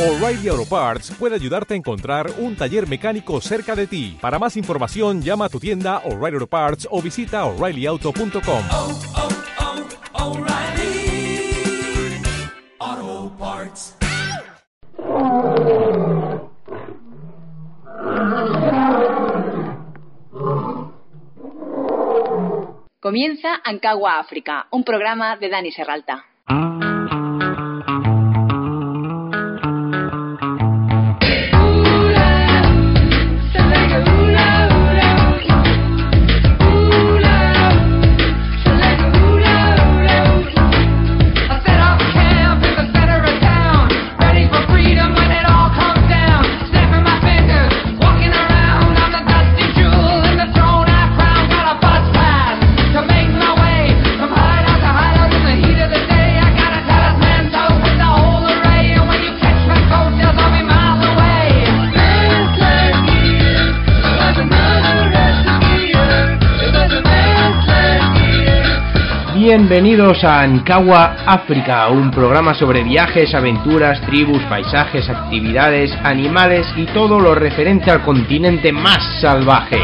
O'Reilly Auto Parts puede ayudarte a encontrar un taller mecánico cerca de ti. Para más información, llama a tu tienda O'Reilly Auto Parts o visita oreillyauto.com. oh, oh, Parts. Comienza Ancagua África, un programa de Dani Serralta. Bienvenidos a Ankawa África, un programa sobre viajes, aventuras, tribus, paisajes, actividades, animales y todo lo referente al continente más salvaje.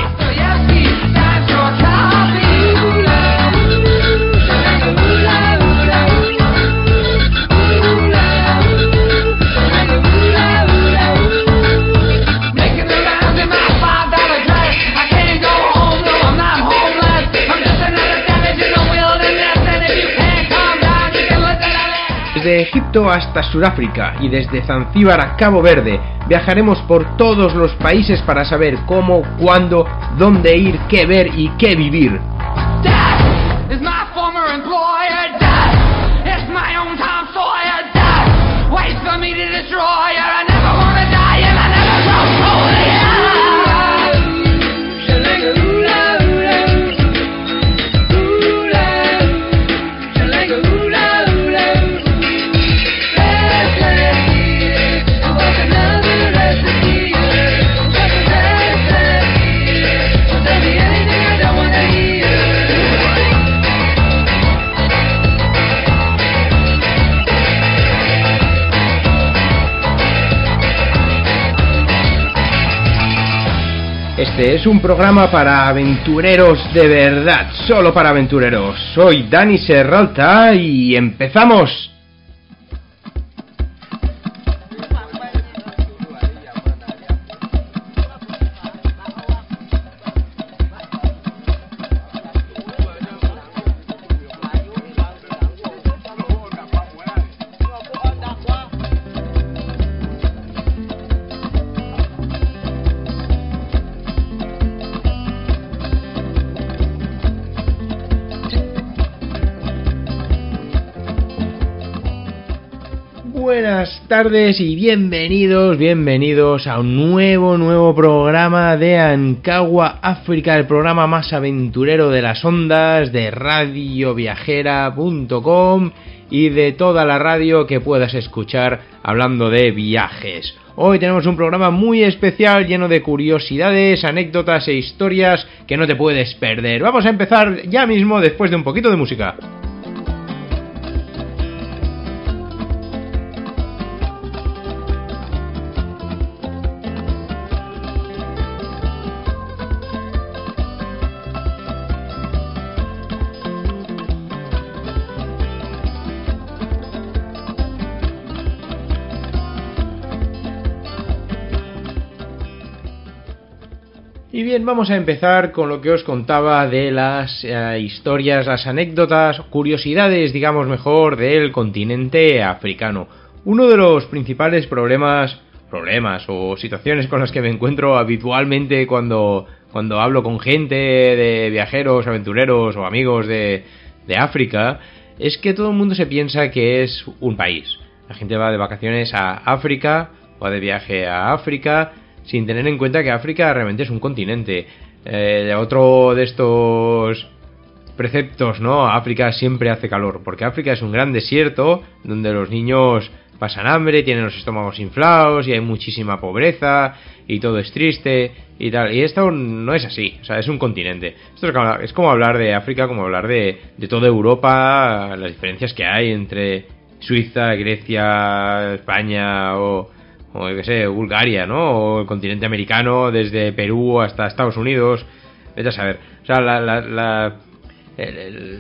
Egipto hasta Sudáfrica y desde Zanzíbar a Cabo Verde viajaremos por todos los países para saber cómo, cuándo, dónde ir, qué ver y qué vivir. Este es un programa para aventureros de verdad, solo para aventureros. Soy Dani Serralta y empezamos. Tardes y bienvenidos, bienvenidos a un nuevo, nuevo programa de Ankawa África, el programa más aventurero de las ondas de radioviajera.com y de toda la radio que puedas escuchar hablando de viajes. Hoy tenemos un programa muy especial lleno de curiosidades, anécdotas e historias que no te puedes perder. Vamos a empezar ya mismo después de un poquito de música. Bien, vamos a empezar con lo que os contaba de las eh, historias, las anécdotas, curiosidades, digamos mejor, del continente africano. Uno de los principales problemas, problemas o situaciones con las que me encuentro habitualmente cuando, cuando hablo con gente de viajeros, aventureros o amigos de, de África, es que todo el mundo se piensa que es un país. La gente va de vacaciones a África, va de viaje a África, sin tener en cuenta que África realmente es un continente. Eh, otro de estos preceptos, ¿no? África siempre hace calor, porque África es un gran desierto donde los niños pasan hambre, tienen los estómagos inflados y hay muchísima pobreza y todo es triste y tal. Y esto no es así, o sea, es un continente. Esto es como, es como hablar de África, como hablar de, de toda Europa, las diferencias que hay entre Suiza, Grecia, España o, o yo que sé, Bulgaria, ¿no? O el continente americano, desde Perú hasta Estados Unidos. Vete a saber. O sea, la, la- la-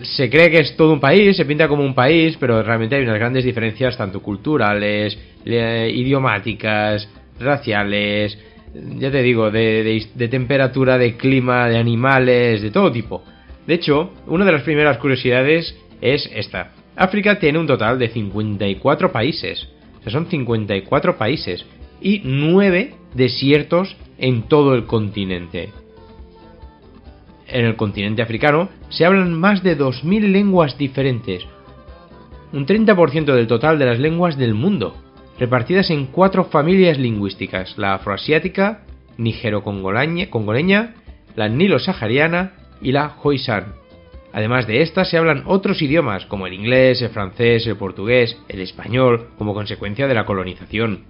se cree que es todo un país, se pinta como un país, pero realmente hay unas grandes diferencias tanto culturales, le- idiomáticas, raciales, ya te digo, de, de- de temperatura, de clima, de animales, de todo tipo. De hecho, una de las primeras curiosidades es esta. África tiene un total de 54 países. Son 54 países y 9 desiertos en todo el continente. En el continente africano se hablan más de 2.000 lenguas diferentes, un 30% del total de las lenguas del mundo, repartidas en cuatro familias lingüísticas, la afroasiática, nigero-congoleña, la nilo-sahariana y la khoisan. Además de estas se hablan otros idiomas como el inglés, el francés, el portugués, el español, como consecuencia de la colonización.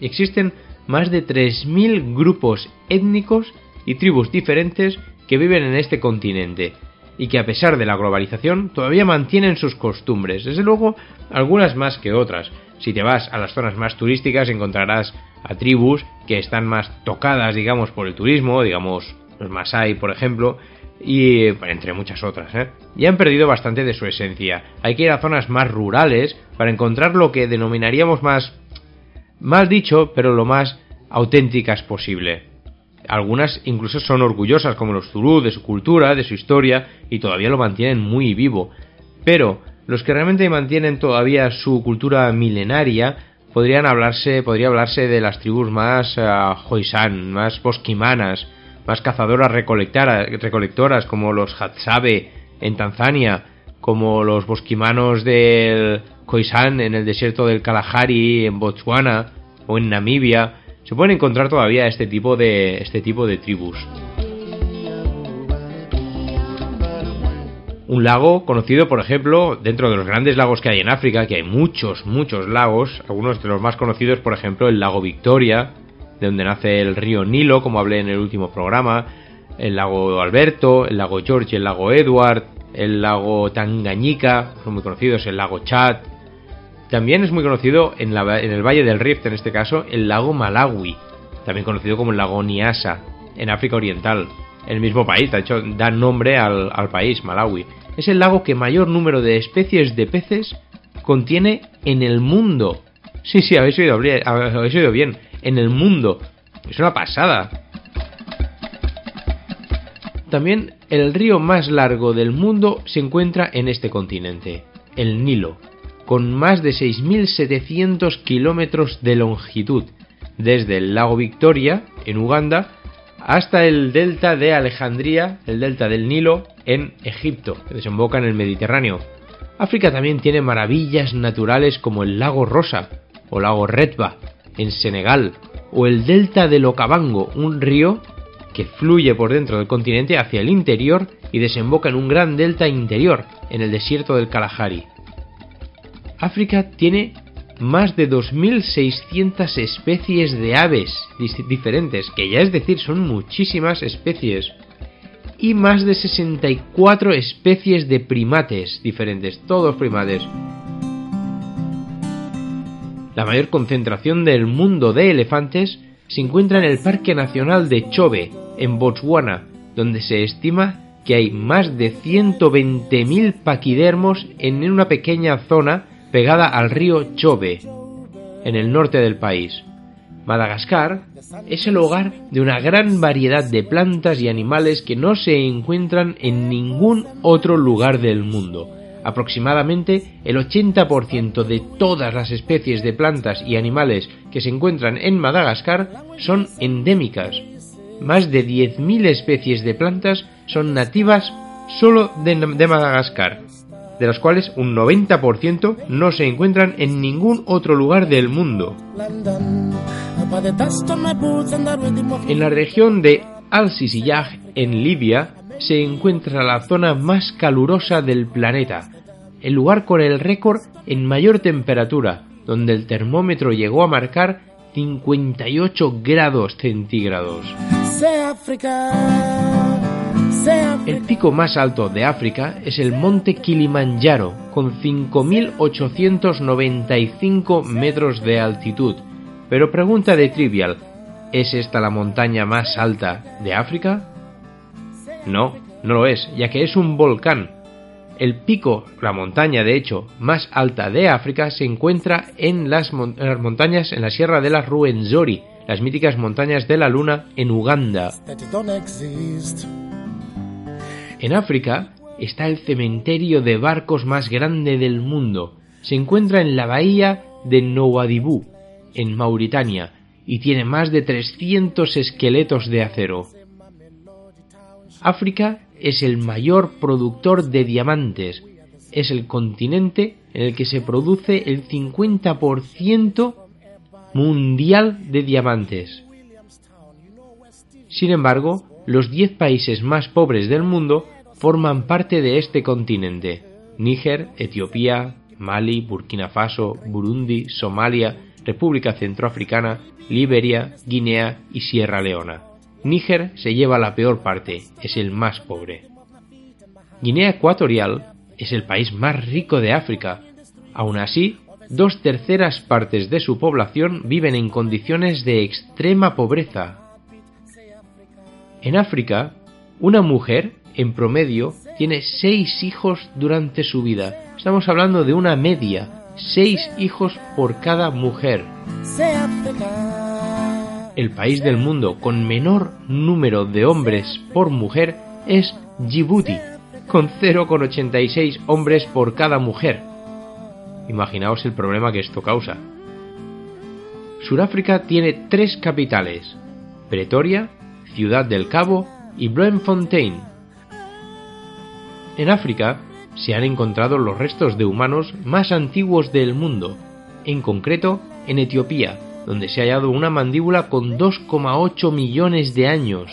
Existen más de 3.000 grupos étnicos y tribus diferentes que viven en este continente y que a pesar de la globalización todavía mantienen sus costumbres, desde luego algunas más que otras. Si te vas a las zonas más turísticas encontrarás a tribus que están más tocadas, digamos, por el turismo, digamos los Masai, por ejemplo, y entre muchas otras, ¿eh? y han perdido bastante de su esencia. Hay que ir a zonas más rurales para encontrar lo que denominaríamos más mal dicho, pero lo más auténticas posible. Algunas incluso son orgullosas, como los Zulu, de su cultura, de su historia, y todavía lo mantienen muy vivo. Pero los que realmente mantienen todavía su cultura milenaria, podrían hablarse, podría hablarse de las tribus más uh, Khoisan, más bosquimanas, más cazadoras recolectoras, como los Hadzabe en Tanzania, como los bosquimanos del Khoisan en el desierto del Kalahari en Botswana o en Namibia. Se pueden encontrar todavía este tipo de este tipo de tribus. Un lago conocido, por ejemplo, dentro de los grandes lagos que hay en África, que hay muchos, muchos lagos, algunos de los más conocidos, por ejemplo, el lago Victoria, de donde nace el río Nilo, como hablé en el último programa, el lago Alberto, el lago George, el lago Edward, el lago Tanganyika, son muy conocidos, el lago Chad. También es muy conocido en, el Valle del Rift, en este caso, el lago Malawi, también conocido como el lago Nyasa, en África Oriental, el mismo país, de hecho da nombre al país, Malawi. Es el lago que mayor número de especies de peces contiene en el mundo. Sí, sí, habéis oído, bien, en el mundo. Es una pasada. También el río más largo del mundo se encuentra en este continente, el Nilo, con más de 6.700 kilómetros de longitud, desde el lago Victoria, en Uganda, hasta el delta de Alejandría, el delta del Nilo, en Egipto, que desemboca en el Mediterráneo. África también tiene maravillas naturales como el lago Rosa o lago Retba, en Senegal, o el delta del Okavango, un río que fluye por dentro del continente hacia el interior y desemboca en un gran delta interior, en el desierto del Kalahari. África tiene más de 2.600 especies de aves diferentes, que ya es decir, son muchísimas especies, y más de 64 especies de primates diferentes, todos primates. La mayor concentración del mundo de elefantes se encuentra en el Parque Nacional de Chobe, en Botswana, donde se estima que hay más de 120.000 paquidermos en una pequeña zona pegada al río Chobe, en el norte del país. Madagascar es el hogar de una gran variedad de plantas y animales que no se encuentran en ningún otro lugar del mundo. Aproximadamente el 80% de todas las especies de plantas y animales que se encuentran en Madagascar son endémicas. Más de 10.000 especies de plantas son nativas solo de, Madagascar, de las cuales un 90% no se encuentran en ningún otro lugar del mundo. En la región de Al-Sisiyah, en Libia, se encuentra la zona más calurosa del planeta, el lugar con el récord en mayor temperatura, donde el termómetro llegó a marcar 58 grados centígrados. El pico más alto de África es el monte Kilimanjaro, con 5.895 metros de altitud, Pero pregunta de trivial, ¿es esta la montaña más alta de África? No, no lo es, ya que es un volcán. El pico, la montaña de hecho más alta de África, se encuentra en las, mon- en las montañas en la Sierra de la Ruwenzori, las míticas montañas de la Luna en Uganda. En África está el cementerio de barcos más grande del mundo. Se encuentra en la bahía de Nouadhibou, en Mauritania, y tiene más de 300 esqueletos de acero. África es el mayor productor de diamantes. Es el continente en el que se produce el 50% mundial de diamantes. Sin embargo, los 10 países más pobres del mundo forman parte de este continente. Níger, Etiopía, Mali, Burkina Faso, Burundi, Somalia, República Centroafricana, Liberia, Guinea y Sierra Leona. Níger se lleva la peor parte, es el más pobre. Guinea Ecuatorial es el país más rico de África. Aún así, dos terceras partes de su población viven en condiciones de extrema pobreza. En África, una mujer, en promedio, tiene seis hijos durante su vida. Estamos hablando de una media, seis hijos por cada mujer. El país del mundo con menor número de hombres por mujer es Djibouti, con 0,86 hombres por cada mujer. Imaginaos el problema que esto causa. Sudáfrica tiene tres capitales, Pretoria, Ciudad del Cabo y Bloemfontein. En África se han encontrado los restos de humanos más antiguos del mundo, en concreto en Etiopía, donde se ha hallado una mandíbula con 2,8 millones de años.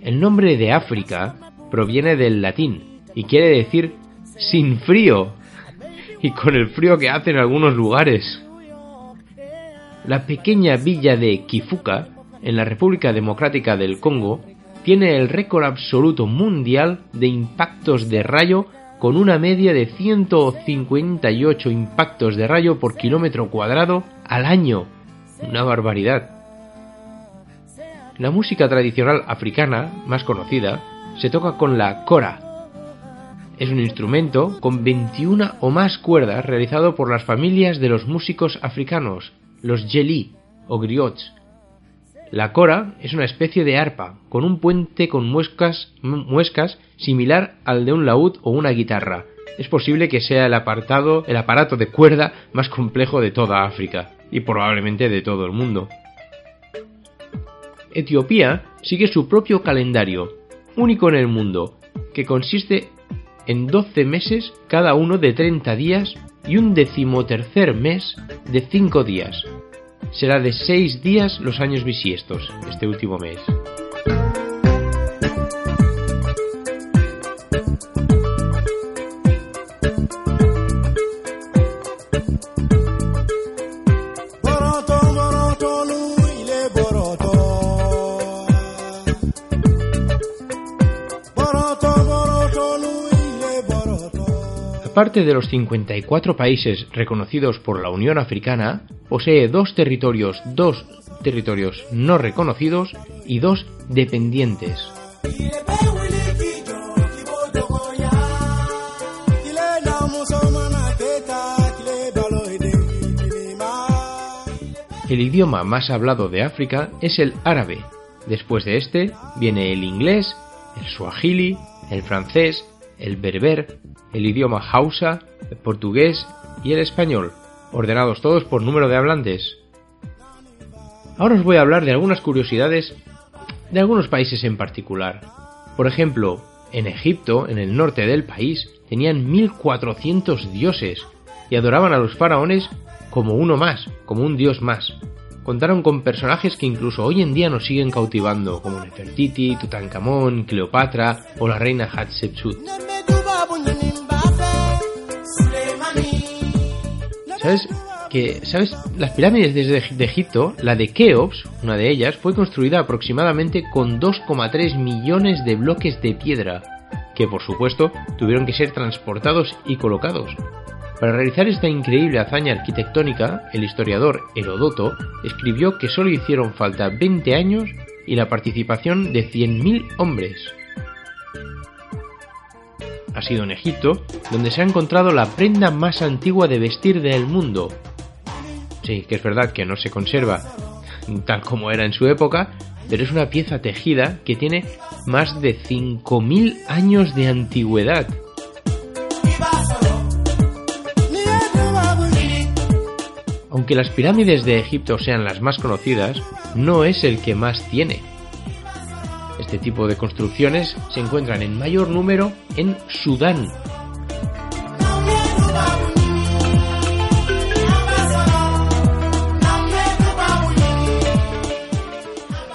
El nombre de África proviene del latín y quiere decir sin frío, y con el frío que hace en algunos lugares. La pequeña villa de Kifuka, en la República Democrática del Congo, tiene el récord absoluto mundial de impactos de rayo con una media de 158 impactos de rayo por kilómetro cuadrado al año. Una barbaridad. La música tradicional africana, más conocida, se toca con la kora. Es un instrumento con 21 o más cuerdas realizado por las familias de los músicos africanos, los jeli o griots. La cora es una especie de arpa, con un puente con muescas, mu- muescas similar al de un laúd o una guitarra. Es posible que sea el apartado, el aparato de cuerda más complejo de toda África, y probablemente de todo el mundo. Etiopía sigue su propio calendario, único en el mundo, que consiste en 12 meses cada uno de 30 días y un decimotercer mes de 5 días. Será de 6 días los años bisiestos, este último mes. Aparte de los 54 países reconocidos por la Unión Africana, posee dos territorios, dos territorios no reconocidos y dos dependientes. El idioma más hablado de África es el árabe. Después de este viene el inglés, el suajili, el francés, el berber, el idioma hausa, el portugués y el español, ordenados todos por número de hablantes. Ahora os voy a hablar de algunas curiosidades de algunos países en particular. Por ejemplo, en Egipto, en el norte del país, tenían 1400 dioses y adoraban a los faraones como uno más, como un dios más. Contaron con personajes que incluso hoy en día nos siguen cautivando, como Nefertiti, Tutankamón, Cleopatra o la reina Hatshepsut. ¿Sabes que sabes las pirámides de, de Egipto, la de Keops, una de ellas, fue construida aproximadamente con 2,3 millones de bloques de piedra, que por supuesto tuvieron que ser transportados y colocados. Para realizar esta increíble hazaña arquitectónica, el historiador Herodoto escribió que solo hicieron falta 20 años y la participación de 100.000 hombres. Ha sido en Egipto donde se ha encontrado la prenda más antigua de vestir del mundo. Sí, que es verdad que no se conserva tal como era en su época, pero es una pieza tejida que tiene más de 5.000 años de antigüedad. Aunque las pirámides de Egipto sean las más conocidas, no es el que más tiene. Este tipo de construcciones se encuentran en mayor número en Sudán.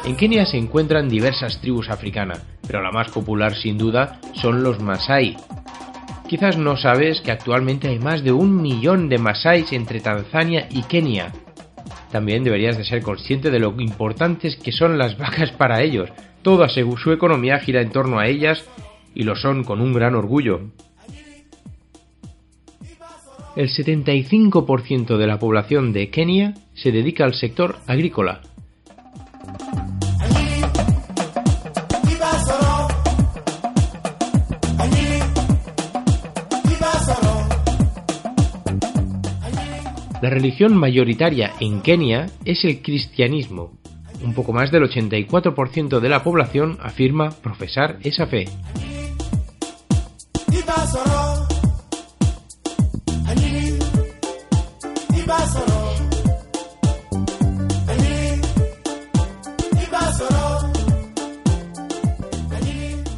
En Kenia se encuentran diversas tribus africanas, pero la más popular sin duda son los Masai. Quizás no sabes que actualmente hay más de un millón de Masais entre Tanzania y Kenia. También deberías de ser consciente de lo importantes que son las vacas para ellos. Toda su economía gira en torno a ellas y lo son con un gran orgullo. El 75% de la población de Kenia se dedica al sector agrícola, La religión mayoritaria en Kenia es el cristianismo. Un poco más del 84% de la población afirma profesar esa fe.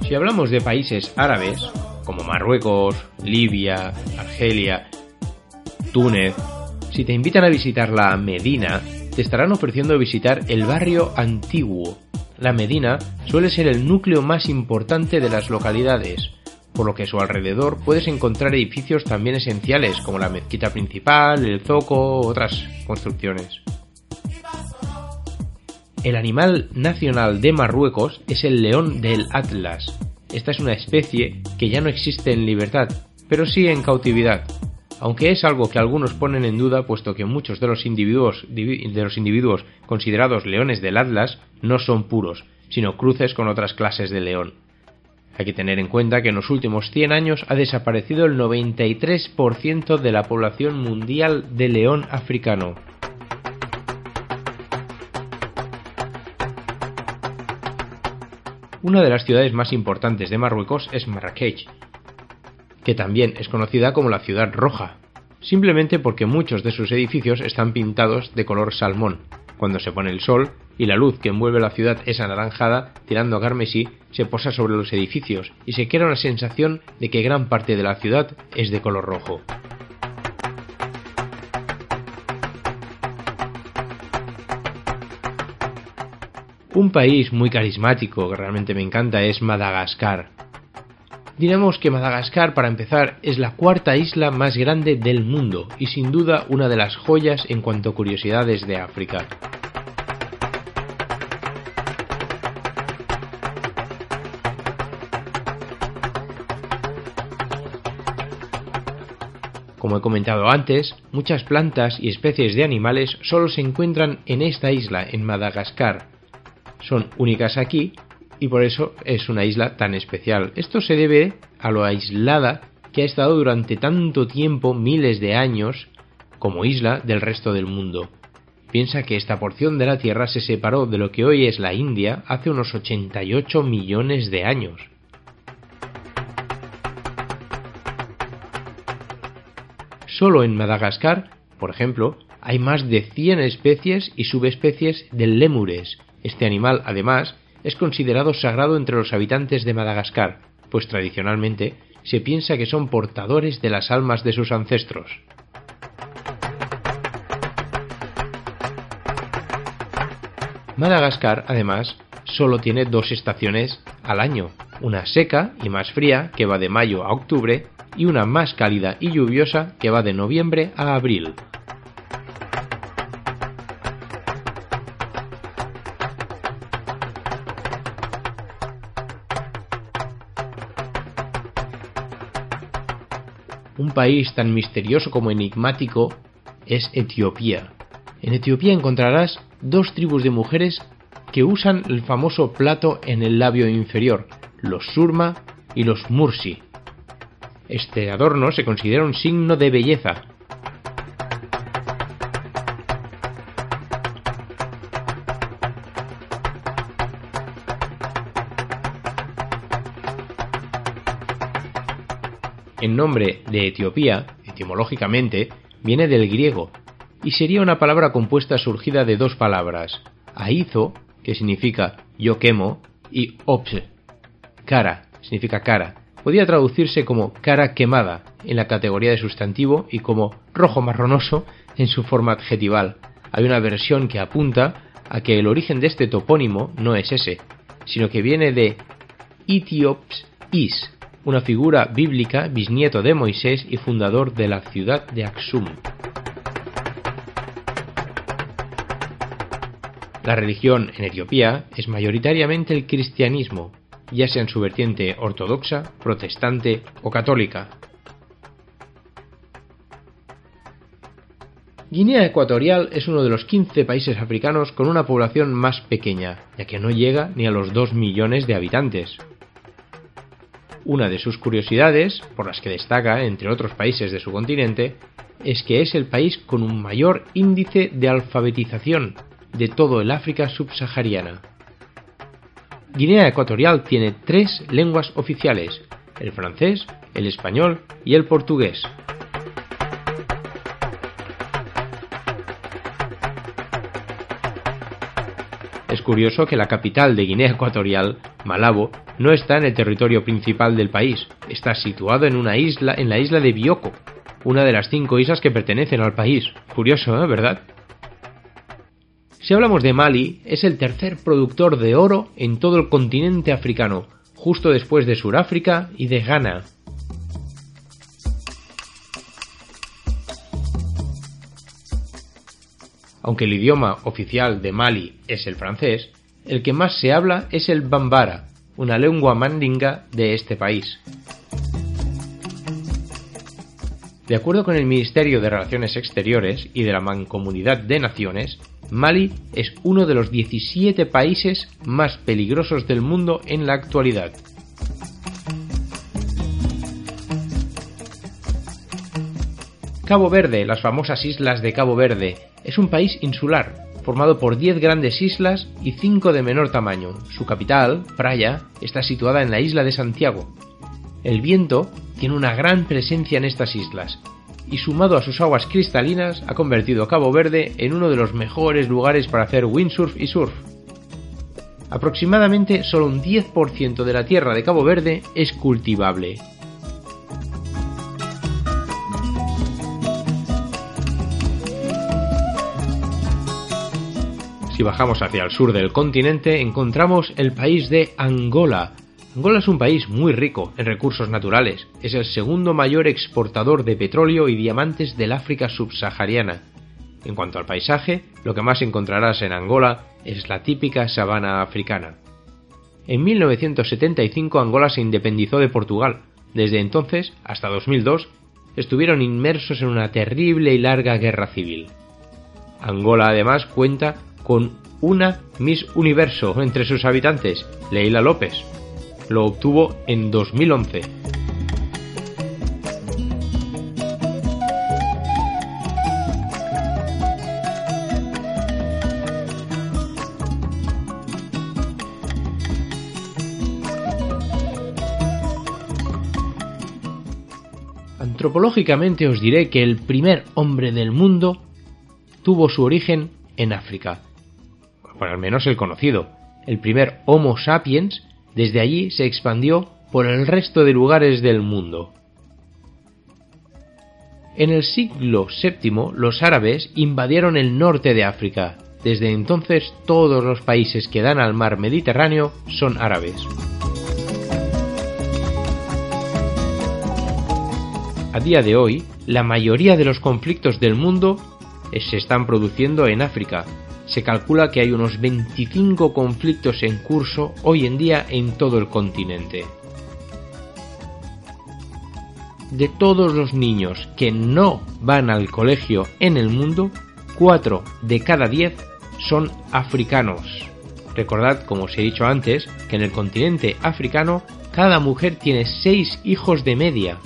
Si hablamos de países árabes, como Marruecos, Libia, Argelia, Túnez, si te invitan a visitar la Medina, te estarán ofreciendo visitar el barrio antiguo. La Medina suele ser el núcleo más importante de las localidades, por lo que a su alrededor puedes encontrar edificios también esenciales como la mezquita principal, el zoco, otras construcciones. El animal nacional de Marruecos es el león del Atlas. Esta es una especie que ya no existe en libertad, pero sí en cautividad, aunque es algo que algunos ponen en duda puesto que muchos de los individuos, considerados leones del Atlas no son puros, sino cruces con otras clases de león. Hay que tener en cuenta que en los últimos 100 años ha desaparecido el 93% de la población mundial de león africano. Una de las ciudades más importantes de Marruecos es Marrakech, que también es conocida como la Ciudad Roja, simplemente porque muchos de sus edificios están pintados de color salmón. Cuando se pone el sol y la luz que envuelve la ciudad es anaranjada, tirando a carmesí, se posa sobre los edificios y se crea una sensación de que gran parte de la ciudad es de color rojo. Un país muy carismático que realmente me encanta es Madagascar. Diremos que Madagascar, para empezar, es la cuarta isla más grande del mundo y sin duda una de las joyas en cuanto a curiosidades de África. Como he comentado antes, muchas plantas y especies de animales solo se encuentran en esta isla, en Madagascar. Son únicas aquí y por eso es una isla tan especial. Esto se debe a lo aislada que ha estado durante tanto tiempo, miles de años, como isla del resto del mundo. Piensa que esta porción de la Tierra se separó de lo que hoy es la India hace unos 88 millones de años. Solo en Madagascar, por ejemplo, hay más de 100 especies y subespecies del lémures. Este animal, además, es considerado sagrado entre los habitantes de Madagascar, pues tradicionalmente se piensa que son portadores de las almas de sus ancestros. Madagascar, además, solo tiene dos estaciones al año, una seca y más fría que va de mayo a octubre y una más cálida y lluviosa que va de noviembre a abril. Un país tan misterioso como enigmático es Etiopía. En Etiopía encontrarás dos tribus de mujeres que usan el famoso plato en el labio inferior, los Surma y los Mursi. Este adorno se considera un signo de belleza. El nombre de Etiopía, etimológicamente, viene del griego y sería una palabra compuesta surgida de dos palabras, aizo, que significa yo quemo, y ops, cara, significa cara. Podría traducirse como cara quemada en la categoría de sustantivo y como rojo marronoso en su forma adjetival. Hay una versión que apunta a que el origen de este topónimo no es ese, sino que viene de Etiops Is, una figura bíblica bisnieto de Moisés y fundador de la ciudad de Aksum. La religión en Etiopía es mayoritariamente el cristianismo, ya sea en su vertiente ortodoxa, protestante o católica. Guinea Ecuatorial es uno de los 15 países africanos con una población más pequeña, ya que no llega ni a los 2 millones de habitantes. Una de sus curiosidades, por las que destaca entre otros países de su continente, es que es el país con un mayor índice de alfabetización de todo el África subsahariana. Guinea Ecuatorial tiene tres lenguas oficiales, el francés, el español y el portugués. Curioso que la capital de Guinea Ecuatorial, Malabo, no está en el territorio principal del país, está situado en una isla en la isla de Bioko, una de las cinco islas que pertenecen al país. Curioso. ¿verdad? Si hablamos de Mali, es el tercer productor de oro en todo el continente africano, justo después de Sudáfrica y de Ghana. Aunque el idioma oficial de Mali es el francés, el que más se habla es el bambara, una lengua mandinga de este país. De acuerdo con el Ministerio de Relaciones Exteriores y de la Mancomunidad de Naciones, Mali es uno de los 17 países más peligrosos del mundo en la actualidad. Cabo Verde, las famosas islas de Cabo Verde, es un país insular, formado por 10 grandes islas y 5 de menor tamaño. Su capital, Praia, está situada en la isla de Santiago. El viento tiene una gran presencia en estas islas, y sumado a sus aguas cristalinas ha convertido a Cabo Verde en uno de los mejores lugares para hacer windsurf y surf. Aproximadamente solo un 10% de la tierra de Cabo Verde es cultivable. Si bajamos hacia el sur del continente encontramos el país de Angola, Angola es un país muy rico en recursos naturales. Es el segundo mayor exportador de petróleo y diamantes del África subsahariana. En cuanto al paisaje, lo que más encontrarás en Angola es la típica sabana africana. En 1975 Angola se independizó de Portugal. Desde entonces, hasta 2002, estuvieron inmersos en una terrible y larga guerra civil. Angola además cuenta con una Miss Universo entre sus habitantes, Leila López, lo obtuvo en 2011. Antropológicamente os diré que el primer hombre del mundo tuvo su origen en África. Bueno, al menos el conocido. El primer Homo sapiens desde allí se expandió por el resto de lugares del mundo. En el siglo VII los árabes invadieron el norte de África. Desde entonces todos los países que dan al mar Mediterráneo son árabes. A día de hoy, la mayoría de los conflictos del mundo se están produciendo en África, se calcula que hay unos 25 conflictos en curso hoy en día en todo el continente. de todos los niños que no van al colegio en el mundo, 4 de cada 10 son africanos. Recordad, como os he dicho antes, que en el continente africano cada mujer tiene 6 hijos de media.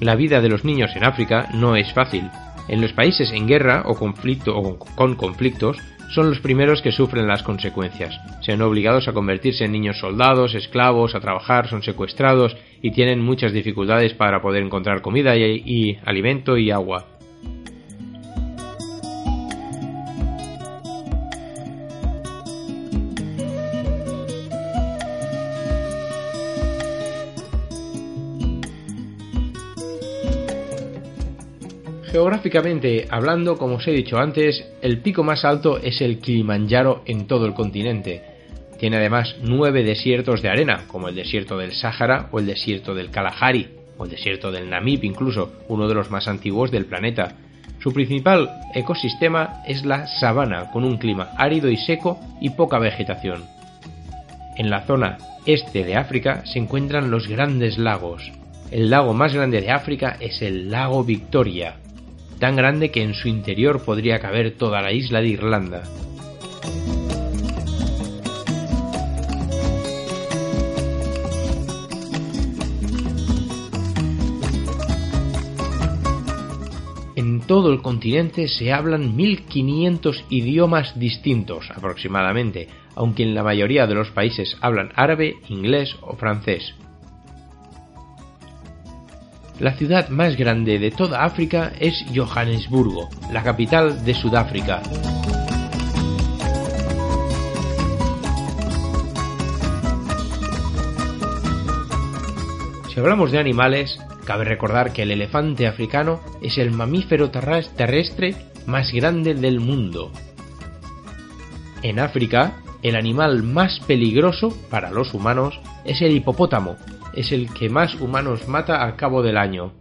La vida de los niños en África no es fácil. En los países en guerra o conflicto o con conflictos son los primeros que sufren las consecuencias. Se ven obligados a convertirse en niños soldados, esclavos, a trabajar, son secuestrados y tienen muchas dificultades para poder encontrar comida y, y alimento y agua. Geográficamente hablando, como os he dicho antes, el pico más alto es el Kilimanjaro en todo el continente. Tiene además nueve desiertos de arena, como el desierto del Sáhara o el desierto del Kalahari, o el desierto del Namib incluso, uno de los más antiguos del planeta. Su principal ecosistema es la sabana, con un clima árido y seco y poca vegetación. En la zona este de África se encuentran los grandes lagos. El lago más grande de África es el lago Victoria, tan grande que en su interior podría caber toda la isla de Irlanda. En todo el continente se hablan 1500 idiomas distintos aproximadamente, aunque en la mayoría de los países hablan árabe, inglés o francés. La ciudad más grande de toda África es Johannesburgo, la capital de Sudáfrica. Si hablamos de animales, cabe recordar que el elefante africano es el mamífero terrestre más grande del mundo. En África, el animal más peligroso para los humanos es el hipopótamo, es el que más humanos mata al cabo del año.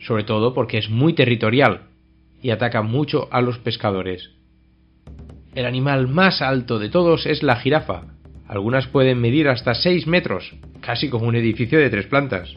Sobre todo porque es muy territorial y ataca mucho a los pescadores. El animal más alto de todos es la jirafa. Algunas pueden medir hasta 6 metros, casi como un edificio de tres plantas.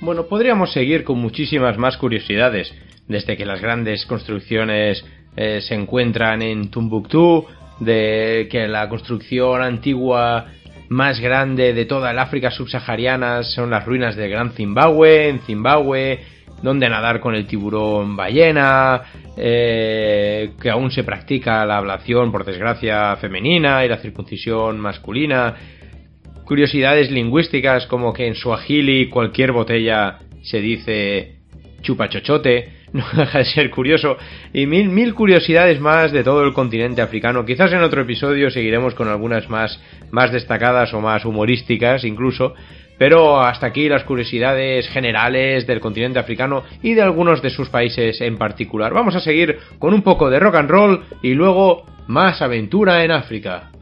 Bueno, podríamos seguir con muchísimas más curiosidades, desde que las grandes construcciones eh, se encuentran en Tumbuctú, de que la construcción antigua más grande de toda el África subsahariana son las ruinas del Gran Zimbabue, en Zimbabue, donde nadar con el tiburón ballena, eh, que aún se practica la ablación, por desgracia, femenina y la circuncisión masculina, curiosidades lingüísticas como que en suajili cualquier botella se dice chupachochote, no deja de ser curioso, y mil, mil curiosidades más de todo el continente africano. Quizás en otro episodio seguiremos con algunas más, más destacadas o más humorísticas incluso, pero hasta aquí las curiosidades generales del continente africano y de algunos de sus países en particular. Vamos a seguir con un poco de rock and roll y luego más aventura en África.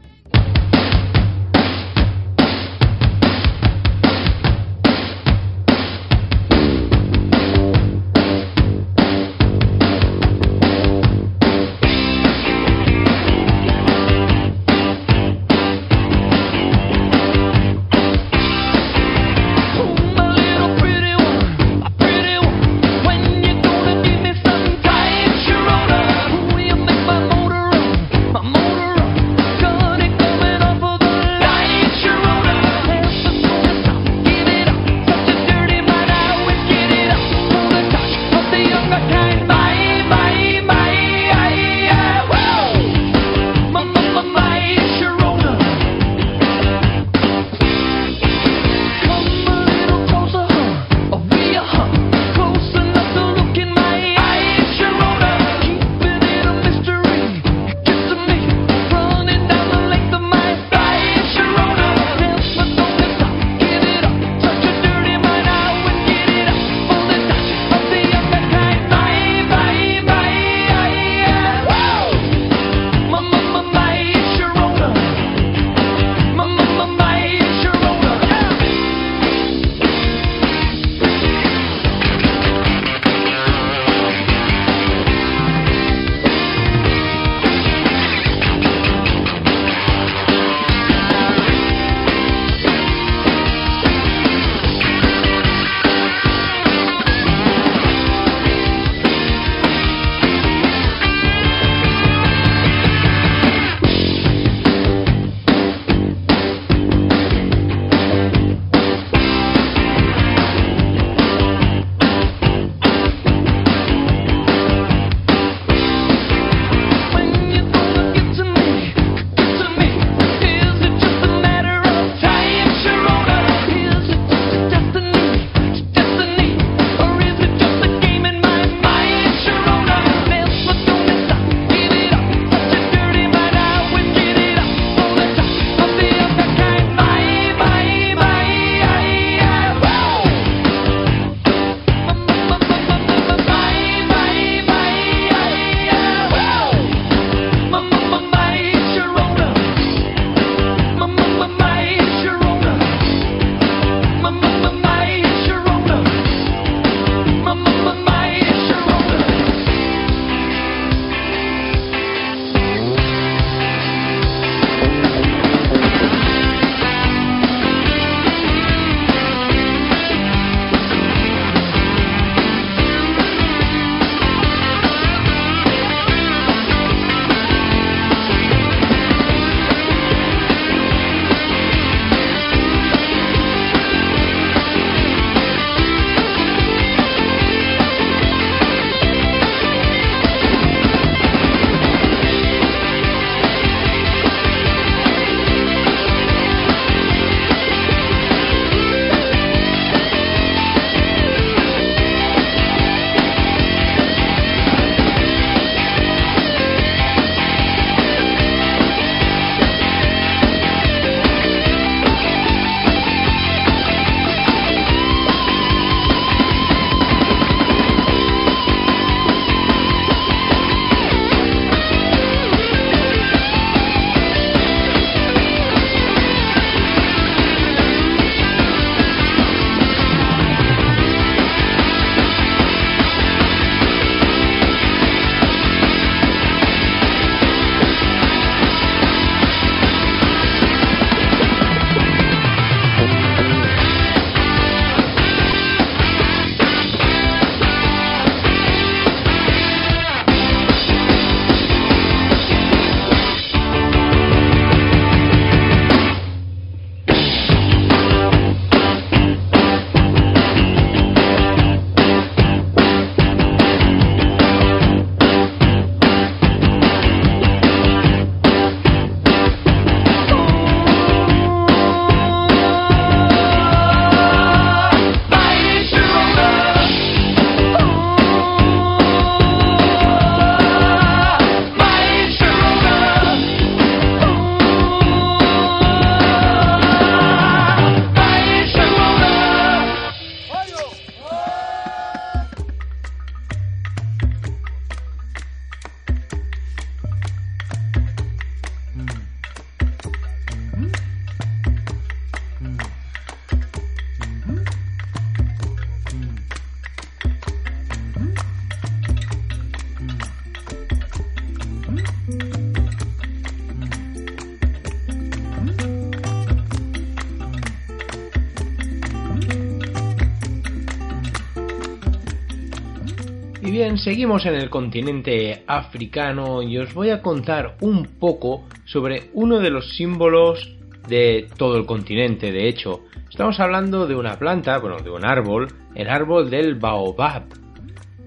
Seguimos en el continente africano y os voy a contar un poco sobre uno de los símbolos de todo el continente. De hecho, estamos hablando de una planta, bueno, de un árbol, el árbol del baobab.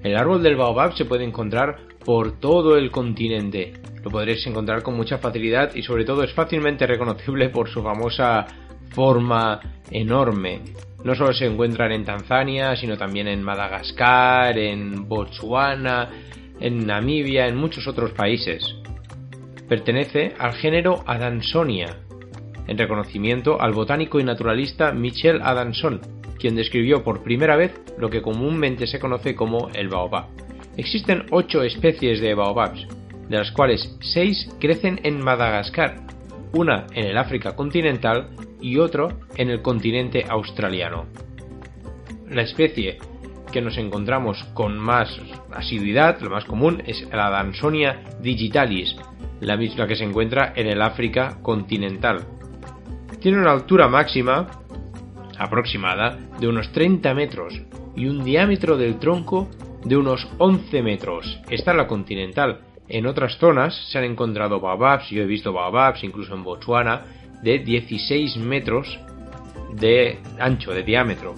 El árbol del baobab se puede encontrar por todo el continente. Lo podréis encontrar con mucha facilidad y sobre todo es fácilmente reconocible por su famosa forma enorme. No solo se encuentran en Tanzania, sino también en Madagascar, en Botswana, en Namibia, en muchos otros países. Pertenece al género Adansonia, en reconocimiento al botánico y naturalista Michel Adanson, quien describió por primera vez lo que comúnmente se conoce como el baobab. Existen ocho especies de baobabs, de las cuales seis crecen en Madagascar, una en el África continental y otro en el continente australiano. La especie que nos encontramos con más asiduidad, lo más común, es la Dansonia digitalis, la misma que se encuentra en el África continental. Tiene una altura máxima aproximada de unos 30 metros y un diámetro del tronco de unos 11 metros. Esta es la continental. En otras zonas se han encontrado baobabs, yo he visto baobabs incluso en Botswana, de 16 metros de ancho, de diámetro.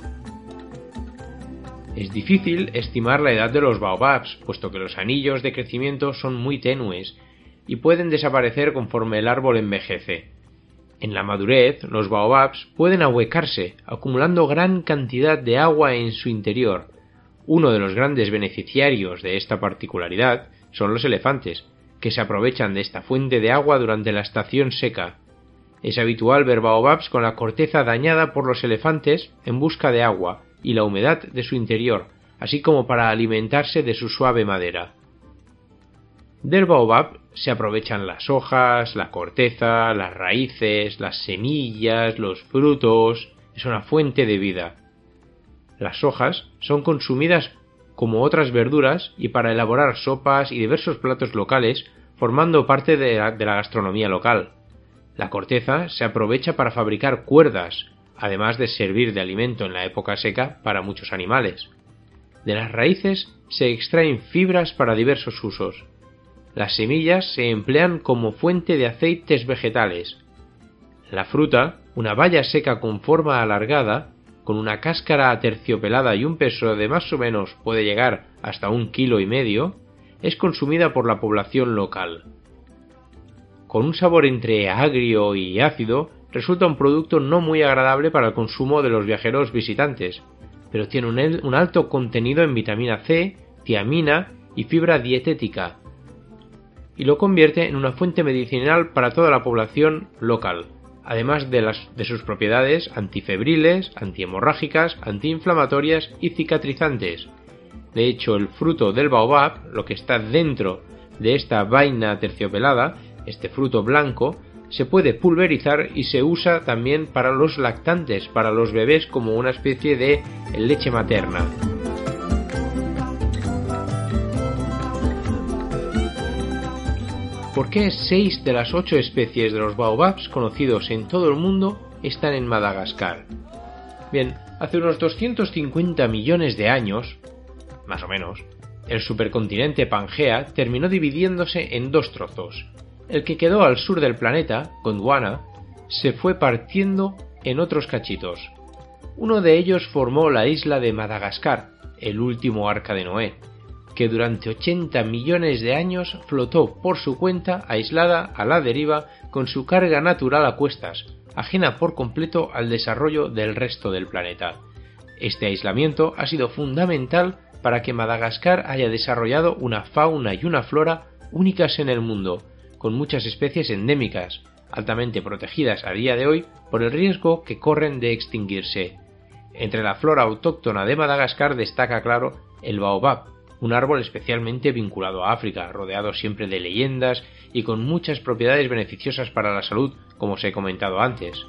Es difícil estimar la edad de los baobabs, puesto que los anillos de crecimiento son muy tenues y pueden desaparecer conforme el árbol envejece. En la madurez, los baobabs pueden ahuecarse, acumulando gran cantidad de agua en su interior. Uno de los grandes beneficiarios de esta particularidad son los elefantes, que se aprovechan de esta fuente de agua durante la estación seca. Es habitual ver baobabs con la corteza dañada por los elefantes en busca de agua y la humedad de su interior, así como para alimentarse de su suave madera. Del baobab se aprovechan las hojas, la corteza, las raíces, las semillas, los frutos. Es una fuente de vida. Las hojas son consumidas como otras verduras y para elaborar sopas y diversos platos locales, formando parte de la, de la gastronomía local. La corteza se aprovecha para fabricar cuerdas, además de servir de alimento en la época seca para muchos animales. De las raíces se extraen fibras para diversos usos. Las semillas se emplean como fuente de aceites vegetales. La fruta, una baya seca con forma alargada, con una cáscara aterciopelada y un peso de más o menos puede llegar hasta un kilo y medio, es consumida por la población local. Con un sabor entre agrio y ácido, resulta un producto no muy agradable para el consumo de los viajeros visitantes, pero tiene un, alto contenido en vitamina C, tiamina y fibra dietética, y lo convierte en una fuente medicinal para toda la población local, además de, sus propiedades antifebriles, antihemorrágicas, antiinflamatorias y cicatrizantes. De hecho, el fruto del baobab, lo que está dentro de esta vaina terciopelada, este fruto blanco, se puede pulverizar y se usa también para los lactantes, para los bebés como una especie de leche materna. ¿Por qué seis de las ocho especies de los baobabs conocidos en todo el mundo están en Madagascar? Bien, hace unos 250 millones de años, más o menos, el supercontinente Pangea terminó dividiéndose en dos trozos. El que quedó al sur del planeta, Gondwana, se fue partiendo en otros cachitos. Uno de ellos formó la isla de Madagascar, el último arca de Noé, que durante 80 millones de años flotó por su cuenta aislada a la deriva con su carga natural a cuestas, ajena por completo al desarrollo del resto del planeta. Este aislamiento ha sido fundamental para que Madagascar haya desarrollado una fauna y una flora únicas en el mundo, con muchas especies endémicas, altamente protegidas a día de hoy por el riesgo que corren de extinguirse. Entre la flora autóctona de Madagascar destaca claro el baobab, un árbol especialmente vinculado a África, rodeado siempre de leyendas y con muchas propiedades beneficiosas para la salud, como os he comentado antes.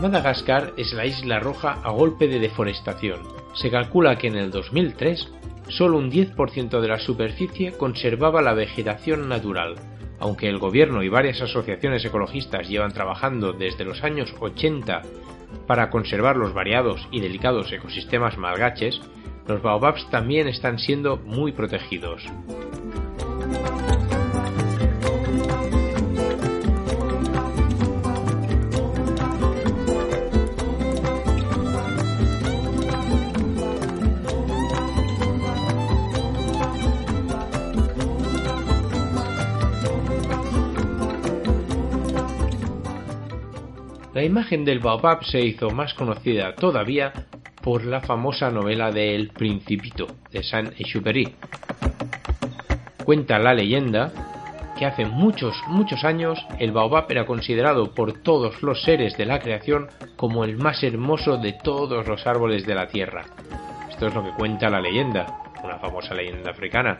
Madagascar es la isla roja a golpe de deforestación. Se calcula que en el 2003 solo un 10% de la superficie conservaba la vegetación natural, aunque el gobierno y varias asociaciones ecologistas llevan trabajando desde los años 80 para conservar los variados y delicados ecosistemas malgaches, los baobabs también están siendo muy protegidos. La imagen del baobab se hizo más conocida todavía por la famosa novela de El Principito de Saint-Exupéry. Cuenta la leyenda que hace muchos, muchos años el baobab era considerado por todos los seres de la creación como el más hermoso de todos los árboles de la tierra. Esto es lo que cuenta la leyenda, una famosa leyenda africana.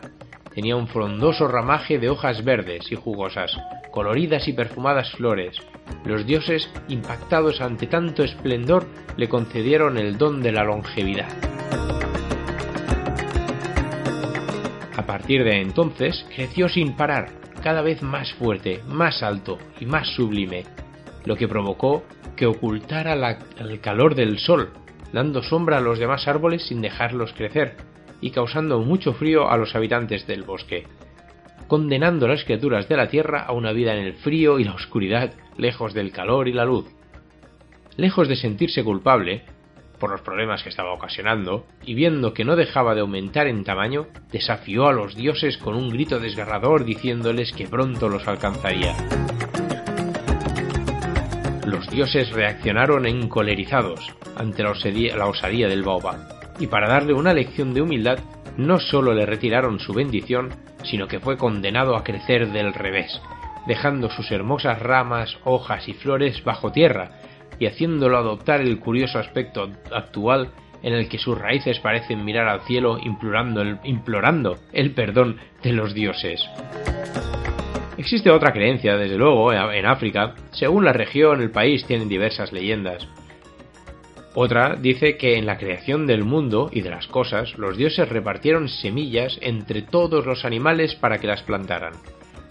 Tenía un frondoso ramaje de hojas verdes y jugosas, coloridas y perfumadas flores. Los dioses, impactados ante tanto esplendor, le concedieron el don de la longevidad. A partir de entonces, creció sin parar, cada vez más fuerte, más alto y más sublime, lo que provocó que ocultara el calor del sol, dando sombra a los demás árboles sin dejarlos crecer, y causando mucho frío a los habitantes del bosque, condenando a las criaturas de la tierra a una vida en el frío y la oscuridad, lejos del calor y la luz. Lejos de sentirse culpable, por los problemas que estaba ocasionando, y viendo que no dejaba de aumentar en tamaño, desafió a los dioses con un grito desgarrador diciéndoles que pronto los alcanzaría. Los dioses reaccionaron encolerizados ante la osadía, del baobab, y para darle una lección de humildad, no solo le retiraron su bendición, sino que fue condenado a crecer del revés, dejando sus hermosas ramas, hojas y flores bajo tierra, y haciéndolo adoptar el curioso aspecto actual en el que sus raíces parecen mirar al cielo implorando el, implorando el perdón de los dioses. Existe otra creencia, desde luego, en África. Según la región, el país tienen diversas leyendas. Otra dice que en la creación del mundo y de las cosas, los dioses repartieron semillas entre todos los animales para que las plantaran.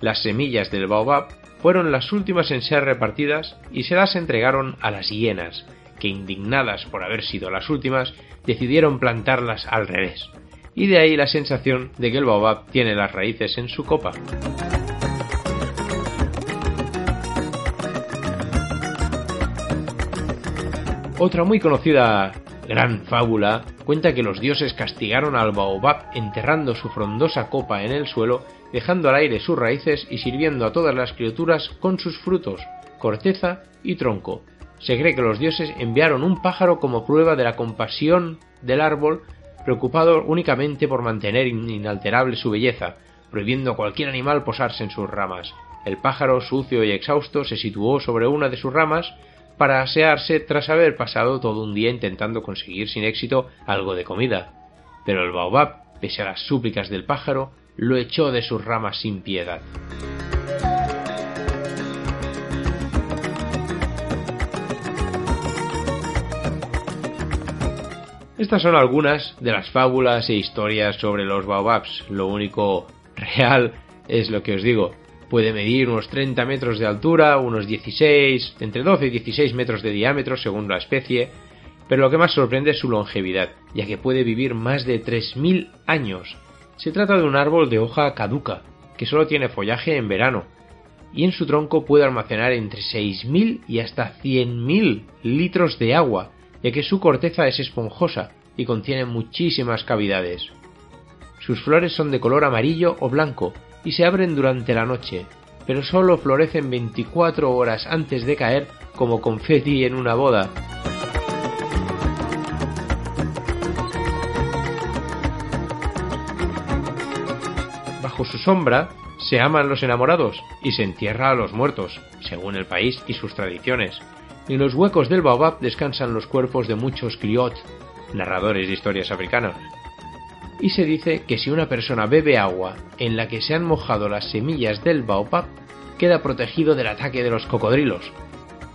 Las semillas del baobab fueron las últimas en ser repartidas y se las entregaron a las hienas, que indignadas por haber sido las últimas, decidieron plantarlas al revés. Y de ahí la sensación de que el baobab tiene las raíces en su copa. Otra muy conocida gran fábula cuenta que los dioses castigaron al baobab enterrando su frondosa copa en el suelo, dejando al aire sus raíces y sirviendo a todas las criaturas con sus frutos, corteza y tronco. Se cree que los dioses enviaron un pájaro como prueba de la compasión del árbol, preocupado únicamente por mantener inalterable su belleza, prohibiendo a cualquier animal posarse en sus ramas. El pájaro, sucio y exhausto, se situó sobre una de sus ramas, para asearse tras haber pasado todo un día intentando conseguir sin éxito algo de comida. Pero el baobab, pese a las súplicas del pájaro, lo echó de sus ramas sin piedad. Estas son algunas de las fábulas e historias sobre los baobabs. Lo único real es lo que os digo, puede medir unos 30 metros de altura, unos 16, entre 12 y 16 metros de diámetro según la especie, pero lo que más sorprende es su longevidad, ya que puede vivir más de 3.000 años. Se trata de un árbol de hoja caduca, que solo tiene follaje en verano, y en su tronco puede almacenar entre 6.000 y hasta 100.000 litros de agua, ya que su corteza es esponjosa y contiene muchísimas cavidades. Sus flores son de color amarillo o blanco, y se abren durante la noche, pero solo florecen 24 horas antes de caer como confeti en una boda. Bajo su sombra se aman los enamorados y se entierra a los muertos, según el país y sus tradiciones. En los huecos del baobab descansan los cuerpos de muchos criot, narradores de historias africanas, y se dice que si una persona bebe agua en la que se han mojado las semillas del baobab, queda protegido del ataque de los cocodrilos.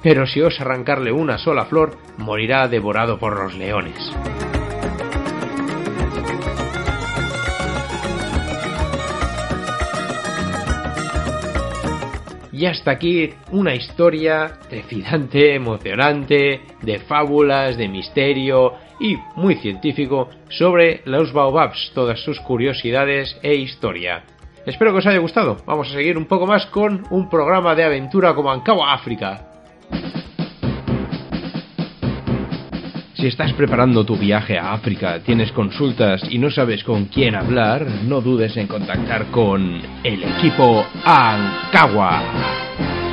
Pero si osa arrancarle una sola flor, morirá devorado por los leones. Y hasta aquí una historia trepidante, emocionante, de fábulas, de misterio y muy científico sobre los baobabs, todas sus curiosidades e historia. Espero que os haya gustado. Vamos a seguir un poco más con un programa de aventura como Ankawa África. Si estás preparando tu viaje a África, tienes consultas y no sabes con quién hablar, no dudes en contactar con el equipo Ankawa.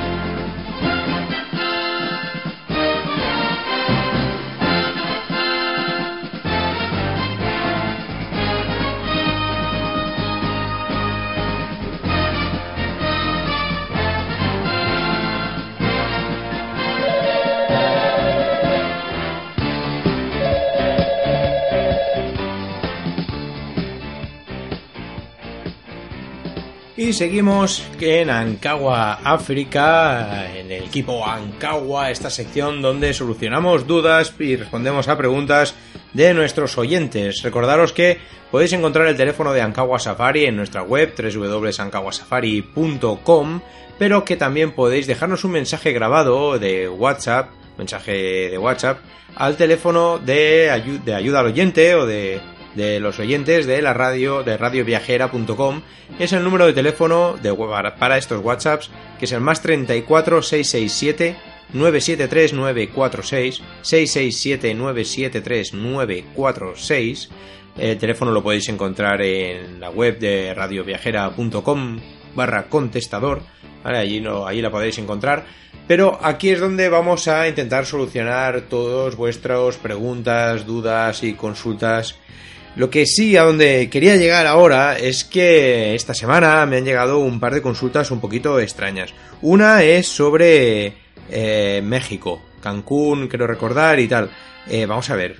Seguimos en Ankawa, África, en el equipo Ankawa, esta sección donde solucionamos dudas y respondemos a preguntas de nuestros oyentes. Recordaros que podéis encontrar el teléfono de Ankawa Safari en nuestra web www.ankawasafari.com, pero que también podéis dejarnos un mensaje grabado de WhatsApp, mensaje de WhatsApp, al teléfono de ayuda al oyente o de de los oyentes de la radio de radioviajera.com es el número de teléfono de, para estos WhatsApps que es el más 34 667 973 946 667 973 946 el teléfono lo podéis encontrar en la web de radioviajera.com barra contestador. Allí, no, allí la podéis encontrar. Pero aquí es donde vamos a intentar solucionar todas vuestras preguntas, dudas y consultas lo que sí, a donde quería llegar ahora es que esta semana me han llegado un par de consultas un poquito extrañas. Una es sobre eh, México, Cancún, quiero recordar y tal. Eh, vamos a ver,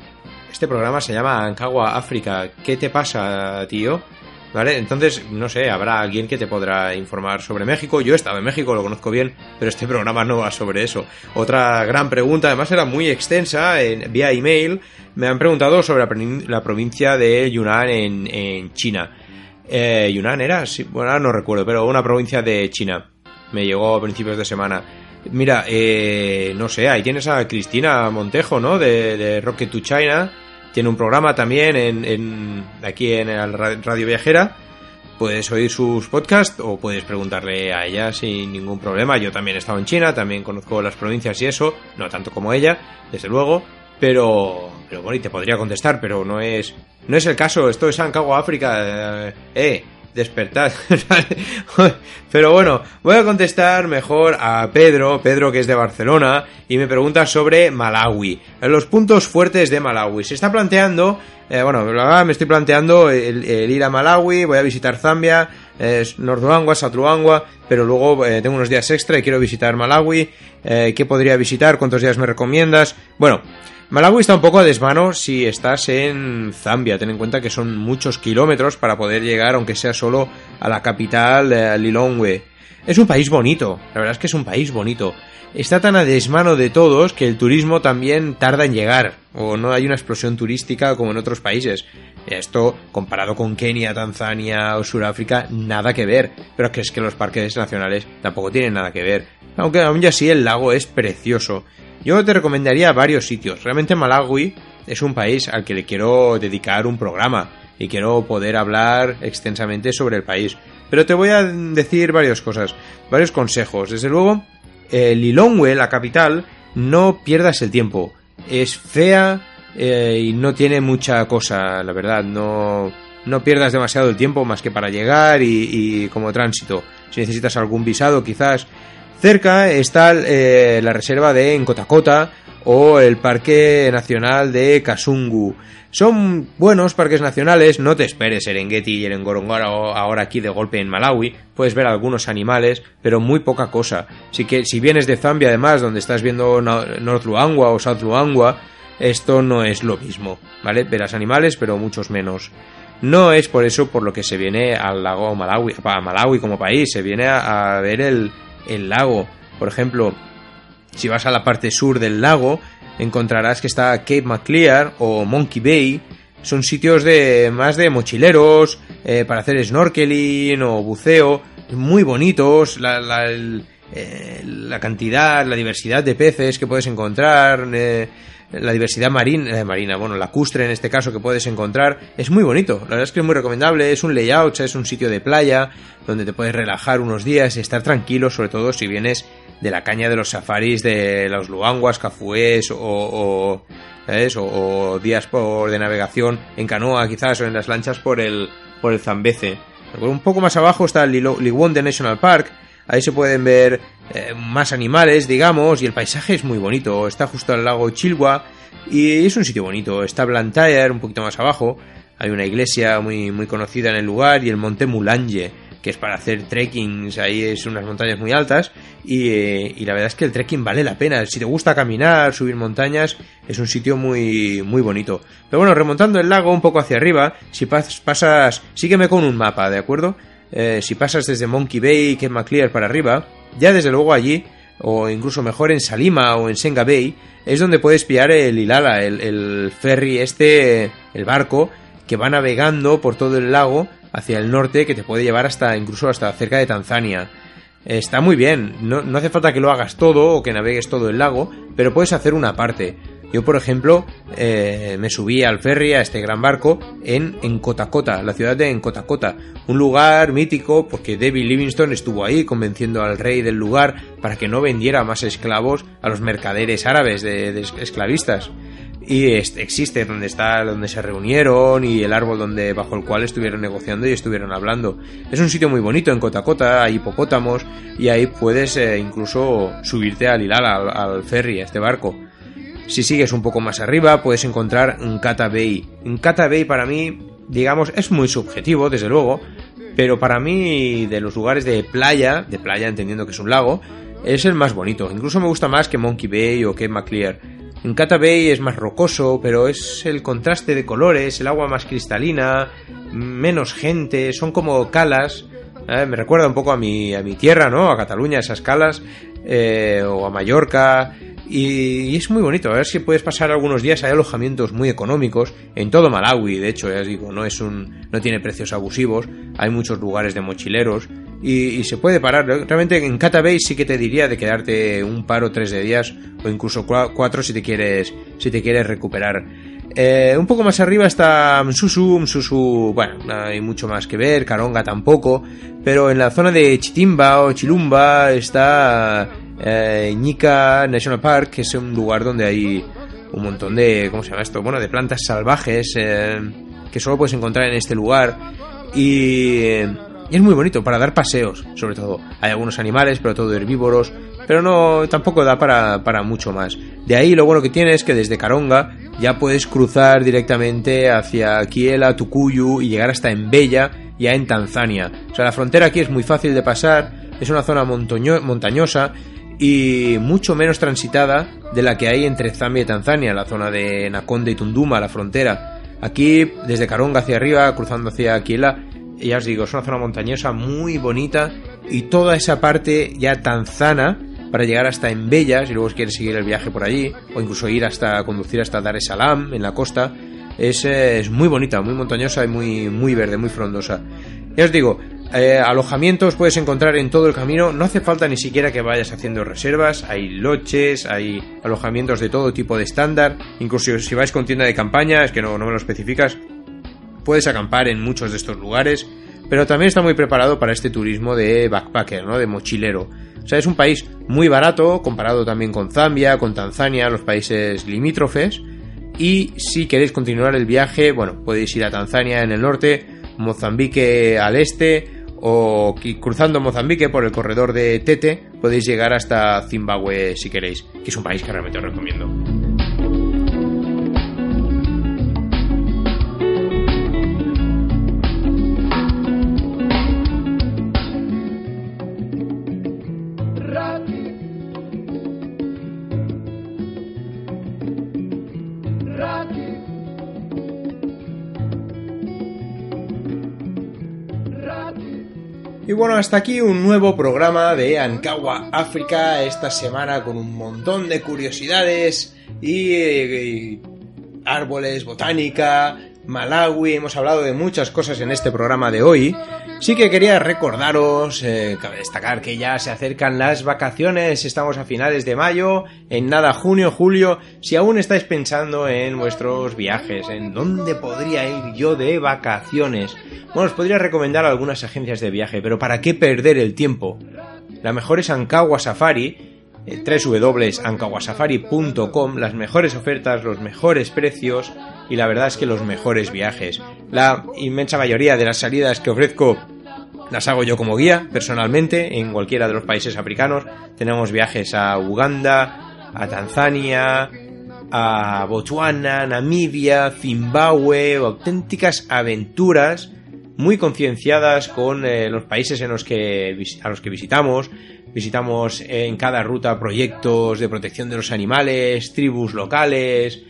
este programa se llama Ancagua África. ¿Qué te pasa, tío? ¿Vale? Entonces, no sé, habrá alguien que te podrá informar sobre México. Yo he estado en México, lo conozco bien, pero este programa no va sobre eso. Otra gran pregunta, además era muy extensa, en, vía email, me han preguntado sobre la, provincia de Yunnan en, China. Eh, ¿Yunnan era? Sí, bueno, no recuerdo, pero una provincia de China. Me llegó a principios de semana. Mira, eh, no sé, ahí tienes a Cristina Montejo, ¿no? De, de Rocket to China. Tiene un programa también en, en- aquí en el ra- Radio Viajera. Puedes oír sus podcasts o puedes preguntarle a ella sin ningún problema. Yo también he estado en China, también conozco las provincias y eso, no tanto como ella, desde luego, pero, pero bueno, y te podría contestar, pero no es, no es el caso. Esto es Ancago África, eh, eh, despertad. pero bueno, voy a contestar mejor a Pedro, Pedro que es de Barcelona, y me pregunta sobre Malawi, los puntos fuertes de Malawi. Se está planteando, eh, bueno, me estoy planteando el, el ir a Malawi, voy a visitar Zambia, eh, Norduangua, Satruangua, pero luego eh, tengo unos días extra y quiero visitar Malawi. Eh, ¿Qué podría visitar? ¿Cuántos días me recomiendas? Bueno, Malawi está un poco a desmano si estás en Zambia. Ten en cuenta que son muchos kilómetros para poder llegar, aunque sea solo a la capital, eh, Lilongwe. Es un país bonito, la verdad es que es un país bonito. Está tan a desmano de todos que el turismo también tarda en llegar, o no hay una explosión turística como en otros países. Esto, comparado con Kenia, Tanzania o Sudáfrica, nada que ver. Pero que es que los parques nacionales tampoco tienen nada que ver. Aunque aún así el lago es precioso. Yo te recomendaría varios sitios. Realmente Malawi es un país al que le quiero dedicar un programa y quiero poder hablar extensamente sobre el país. Pero te voy a decir varias cosas, varios consejos. Desde luego, eh, Lilongwe, la capital, no pierdas el tiempo. Es fea eh, y no tiene mucha cosa, la verdad. No, no pierdas demasiado el tiempo más que para llegar y, y como tránsito. Si necesitas algún visado, quizás. Cerca está eh, la reserva de Nkotakota o el Parque Nacional de Kasungu. Son buenos parques nacionales, no te esperes Serengeti y el Ngorongoro ahora aquí de golpe en Malawi, puedes ver algunos animales, pero muy poca cosa. Así que si vienes de Zambia además, donde estás viendo no- North Luangwa o South Luangwa, esto no es lo mismo, ¿vale? Verás animales, pero muchos menos. No es por eso por lo que se viene al lago Malawi, a Malawi como país, se viene a, a ver el, el lago. Por ejemplo, si vas a la parte sur del lago, encontrarás que está Cape Maclear o Monkey Bay. Son sitios de más de mochileros, eh, para hacer snorkeling o buceo, muy bonitos. La- la- el, eh, la cantidad, la diversidad de peces que puedes encontrar, eh, la diversidad marina, marina, bueno, lacustre en este caso que puedes encontrar, es muy bonito. La verdad es que es muy recomendable, es un layout, es un sitio de playa donde te puedes relajar unos días y estar tranquilo, sobre todo si vienes de la caña de los safaris de los luanguas, cafués o, o, o, días por de navegación en canoa quizás o en las lanchas por el, por el Zambeze. Un poco más abajo está el Liwonde National Park, Ahí se pueden ver eh, más animales, digamos, y el paisaje es muy bonito. Está justo al lago Chilwa y es un sitio bonito. Está Blantyre, un poquito más abajo. Hay una iglesia muy, muy conocida en el lugar y el monte Mulanje, que es para hacer trekkings. Ahí es unas montañas muy altas y, eh, y la verdad es que el trekking vale la pena. Si te gusta caminar, subir montañas, es un sitio muy, muy bonito. Pero bueno, remontando el lago un poco hacia arriba, si pas- pasas, sígueme con un mapa, ¿de acuerdo? Eh, si pasas desde Monkey Bay y Cape Maclear para arriba, ya desde luego allí, o incluso mejor en Salima o en Senga Bay, es donde puedes pillar el Ilala, el, ferry este, el barco, que va navegando por todo el lago hacia el norte, que te puede llevar hasta, incluso hasta cerca de Tanzania. Está muy bien, no, no hace falta que lo hagas todo o que navegues todo el lago, pero puedes hacer una parte. Yo, por ejemplo, eh, me subí al ferry, a este gran barco, en, en Kotakota, la ciudad de Encotakota, un lugar mítico porque David Livingstone estuvo ahí convenciendo al rey del lugar para que no vendiera más esclavos a los mercaderes árabes de, esclavistas. Y existe donde está, donde se reunieron y el árbol donde bajo el cual estuvieron negociando y estuvieron hablando. Es un sitio muy bonito en Kotakota, hay hipopótamos y ahí puedes eh, incluso subirte al Hilal, al, al ferry, a este barco. Si sigues un poco más arriba, puedes encontrar Nkata Bay. Nkata Bay para mí, digamos, es muy subjetivo, desde luego, pero para mí, de los lugares de playa, de playa entendiendo que es un lago, es el más bonito. Incluso me gusta más que Monkey Bay o que Maclear. Nkata Bay es más rocoso, pero es el contraste de colores, el agua más cristalina, menos gente, son como calas. Eh, me recuerda un poco a mi, a mi tierra, ¿no? A Cataluña, esas calas, eh, o a Mallorca. Y, y es muy bonito, a ver si puedes pasar algunos días. Hay alojamientos muy económicos en todo Malawi, de hecho, ya os digo, no es un, no tiene precios abusivos. Hay muchos lugares de mochileros y, se puede parar. Realmente en Kata Bay sí que te diría de quedarte un par o tres de días o incluso cua- cuatro si te quieres, si te quieres recuperar. Eh, un poco más arriba está Msusu, Msusu, bueno, no hay mucho más que ver, Karonga tampoco, pero en la zona de Chitimba o Chilumba está eh, National Park, que es un lugar donde hay un montón de, ¿cómo se llama esto? Bueno, de plantas salvajes eh, que solo puedes encontrar en este lugar y, eh, y es muy bonito para dar paseos, sobre todo. Hay algunos animales, pero todo herbívoros, pero no tampoco da para, para mucho más. De ahí lo bueno que tiene es que desde Caronga ya puedes cruzar directamente hacia Kiela, Tukuyu y llegar hasta Embella, ya en Tanzania. O sea, la frontera aquí es muy fácil de pasar, es una zona montañosa y mucho menos transitada de la que hay entre Zambia y Tanzania, la zona de Nakonde y Tunduma, la frontera. Aquí, desde Caronga hacia arriba, cruzando hacia Kiela, ya os digo, es una zona montañosa muy bonita y toda esa parte ya tanzana para llegar hasta Embella, si luego quieres seguir el viaje por allí, o incluso ir hasta conducir hasta Dar es Salaam en la costa, es, eh, es muy bonita, muy montañosa y muy, muy verde, muy frondosa. Ya os digo, eh, alojamientos puedes encontrar en todo el camino, no hace falta ni siquiera que vayas haciendo reservas, hay loches, hay alojamientos de todo tipo de estándar, incluso si vais con tienda de campaña, es que no, no me lo especificas, puedes acampar en muchos de estos lugares, pero también está muy preparado para este turismo de backpacker, ¿no? De mochilero. O sea, es un país muy barato comparado también con Zambia, con Tanzania, los países limítrofes. Y si queréis continuar el viaje, bueno, podéis ir a Tanzania en el norte, Mozambique al este, o cruzando Mozambique por el corredor de Tete, podéis llegar hasta Zimbabue si queréis, que es un país que realmente os recomiendo. Bueno, hasta aquí un nuevo programa de Ankawa África esta semana con un montón de curiosidades y, y árboles, botánica, Malawi, hemos hablado de muchas cosas en este programa de hoy. Sí que quería recordaros, eh, destacar que ya se acercan las vacaciones, estamos a finales de mayo, en nada junio, julio, si aún estáis pensando en vuestros viajes, en dónde podría ir yo de vacaciones. Bueno, os podría recomendar algunas agencias de viaje, pero ¿para qué perder el tiempo? La mejor es Ankawa Safari, eh, www.ankawasafari.com, las mejores ofertas, los mejores precios y la verdad es que los mejores viajes. La inmensa mayoría de las salidas que ofrezco las hago yo como guía, personalmente, en cualquiera de los países africanos. Tenemos viajes a Uganda, a Tanzania, a Botswana, Namibia, Zimbabue, auténticas aventuras muy concienciadas con eh, los países en los que, a los que visitamos. Visitamos en cada ruta proyectos de protección de los animales, tribus locales.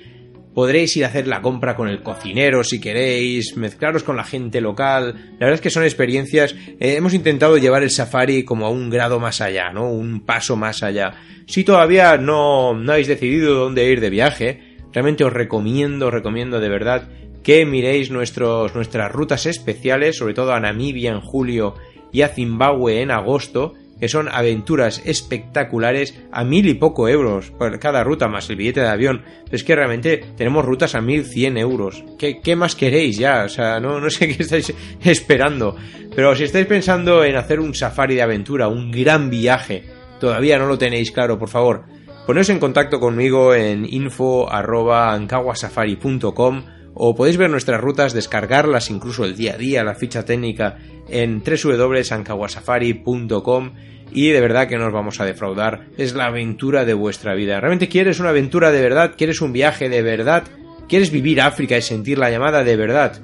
Podréis ir a hacer la compra con el cocinero si queréis, mezclaros con la gente local. La verdad es que son experiencias. eh, hemos intentado llevar el safari como a un grado más allá, ¿no? Un paso más allá. Si todavía no, no habéis decidido dónde ir de viaje, realmente os recomiendo, os recomiendo de verdad que miréis nuestros, nuestras rutas especiales, sobre todo a Namibia en julio y a Zimbabue en agosto, que son aventuras espectaculares a mil y poco euros por cada ruta más el billete de avión. Es que realmente tenemos rutas a mil cien euros. ¿Qué, qué más queréis ya? O sea, no, no sé qué estáis esperando. Pero si estáis pensando en hacer un safari de aventura, un gran viaje, todavía no lo tenéis claro, por favor, poneos en contacto conmigo en info.ankawasafari.com o podéis ver nuestras rutas, descargarlas incluso el día a día, la ficha técnica en www.ankawasafari.com y de verdad que no os vamos a defraudar. Es la aventura de vuestra vida. ¿Realmente quieres una aventura de verdad? ¿Quieres un viaje de verdad? ¿Quieres vivir África y sentir la llamada de verdad?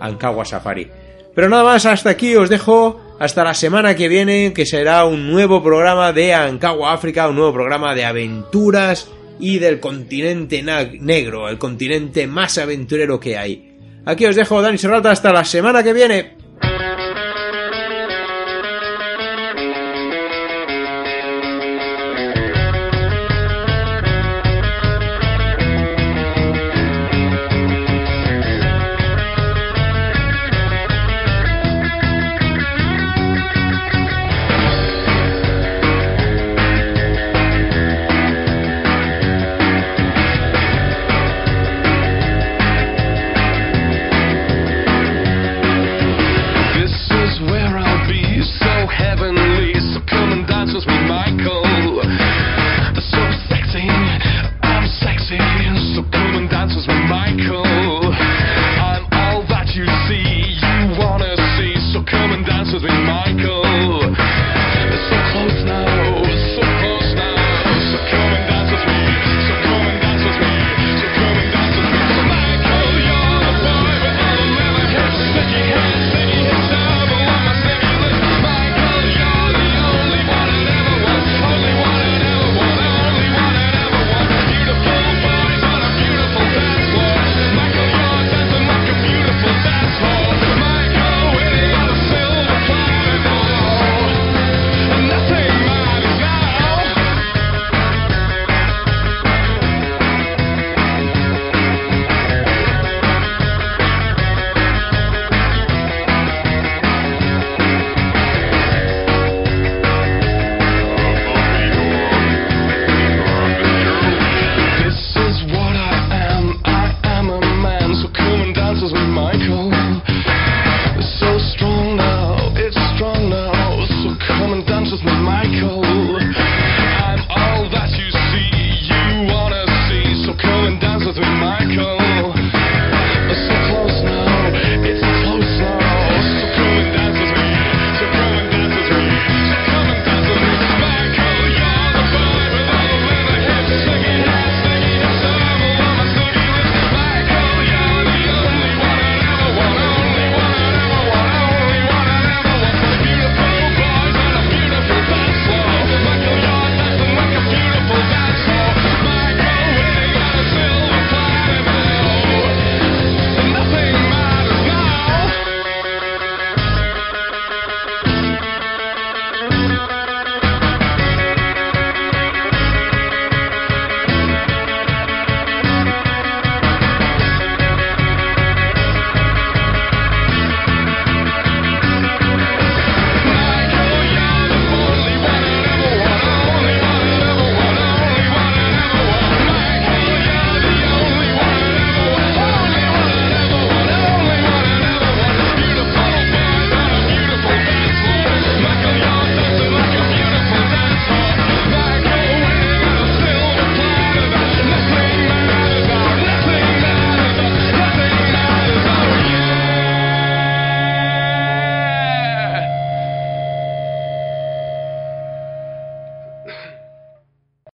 Ankawa Safari. Pero nada más, hasta aquí os dejo. Hasta la semana que viene, que será un nuevo programa de Ankawa África, un nuevo programa de aventuras y del continente negro, el continente más aventurero que hay. Aquí os dejo, Dani Serrata, hasta la semana que viene.